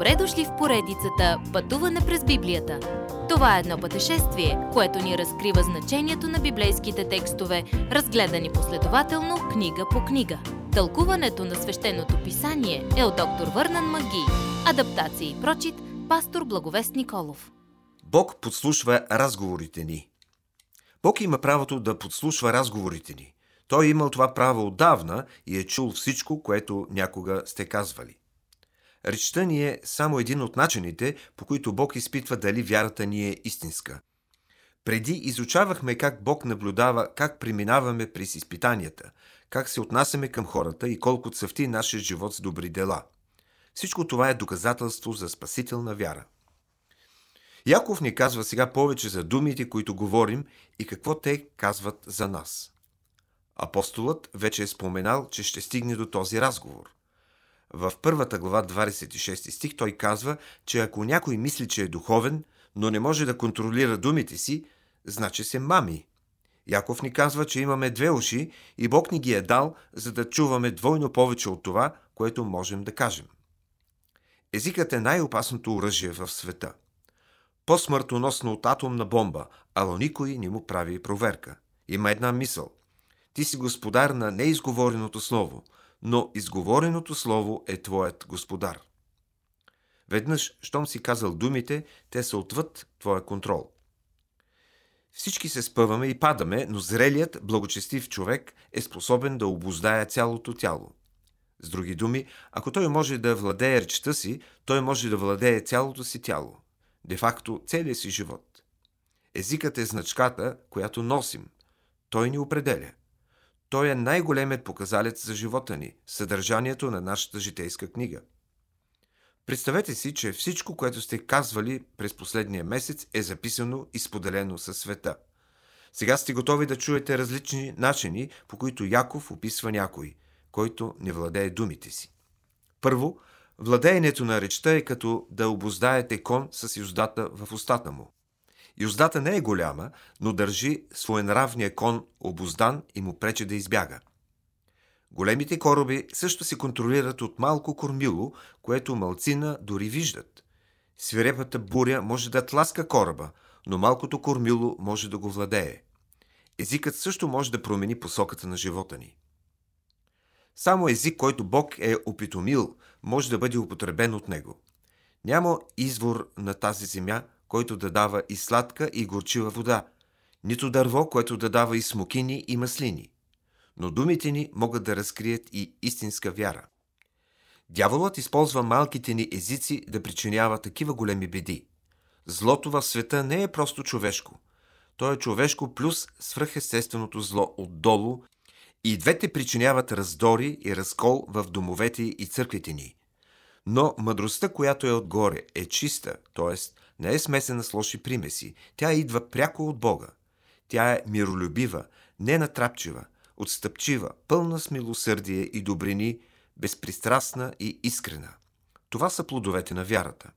Добре дошли в поредицата Пътуване през Библията. Това е едно пътешествие, което ни разкрива значението на библейските текстове, разгледани последователно книга по книга. Тълкуването на свещеното писание е от доктор Върнан Маги. Адаптация и прочит, пастор Благовест Николов. Бог подслушва разговорите ни. Бог има правото да подслушва разговорите ни. Той е имал това право отдавна и е чул всичко, което някога сте казвали. Речта ни е само един от начините, по които Бог изпитва дали вярата ни е истинска. Преди изучавахме как Бог наблюдава как преминаваме през изпитанията, как се отнасяме към хората и колко цъфти нашия живот с добри дела. Всичко това е доказателство за спасителна вяра. Яков ни казва сега повече за думите, които говорим и какво те казват за нас. Апостолът вече е споменал, че ще стигне до този разговор – в първата глава 26 стих той казва, че ако някой мисли, че е духовен, но не може да контролира думите си, значи се мами. Яков ни казва, че имаме две уши и Бог ни ги е дал, за да чуваме двойно повече от това, което можем да кажем. Езикът е най-опасното оръжие в света. По-смъртоносно от атомна бомба, ало никой не му прави проверка. Има една мисъл. Ти си господар на неизговореното слово – но изговореното слово е твоят господар. Веднъж, щом си казал думите, те са отвъд твоя контрол. Всички се спъваме и падаме, но зрелият, благочестив човек е способен да обоздая цялото тяло. С други думи, ако той може да владее речта си, той може да владее цялото си тяло. Де-факто целият си живот. Езикът е значката, която носим. Той ни определя. Той е най-големият показалец за живота ни, съдържанието на нашата житейска книга. Представете си, че всичко, което сте казвали през последния месец е записано и споделено със света. Сега сте готови да чуете различни начини, по които Яков описва някой, който не владее думите си. Първо, владеенето на речта е като да обоздаете кон с юздата в устата му. Юздата не е голяма, но държи своенравния кон обоздан и му прече да избяга. Големите кораби също се контролират от малко кормило, което малцина дори виждат. Свирепата буря може да тласка кораба, но малкото кормило може да го владее. Езикът също може да промени посоката на живота ни. Само език, който Бог е опитомил, може да бъде употребен от него. Няма извор на тази земя, който да дава и сладка и горчива вода, нито дърво, което да дава и смокини и маслини. Но думите ни могат да разкрият и истинска вяра. Дяволът използва малките ни езици да причинява такива големи беди. Злото в света не е просто човешко. То е човешко плюс свръхестественото зло отдолу и двете причиняват раздори и разкол в домовете и църквите ни. Но мъдростта, която е отгоре, е чиста, т.е не е смесена с лоши примеси. Тя идва пряко от Бога. Тя е миролюбива, ненатрапчива, отстъпчива, пълна с милосърдие и добрини, безпристрастна и искрена. Това са плодовете на вярата.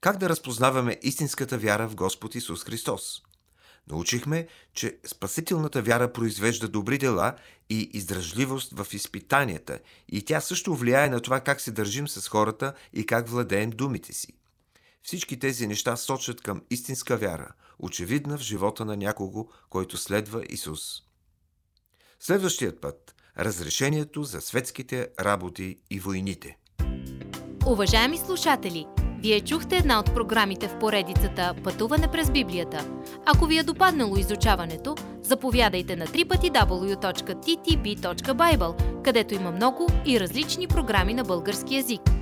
Как да разпознаваме истинската вяра в Господ Исус Христос? Научихме, че спасителната вяра произвежда добри дела и издръжливост в изпитанията и тя също влияе на това как се държим с хората и как владеем думите си. Всички тези неща сочат към истинска вяра, очевидна в живота на някого, който следва Исус. Следващият път – разрешението за светските работи и войните. Уважаеми слушатели, вие чухте една от програмите в поредицата Пътуване през Библията. Ако ви е допаднало изучаването, заповядайте на www.ttb.bible, където има много и различни програми на български язик –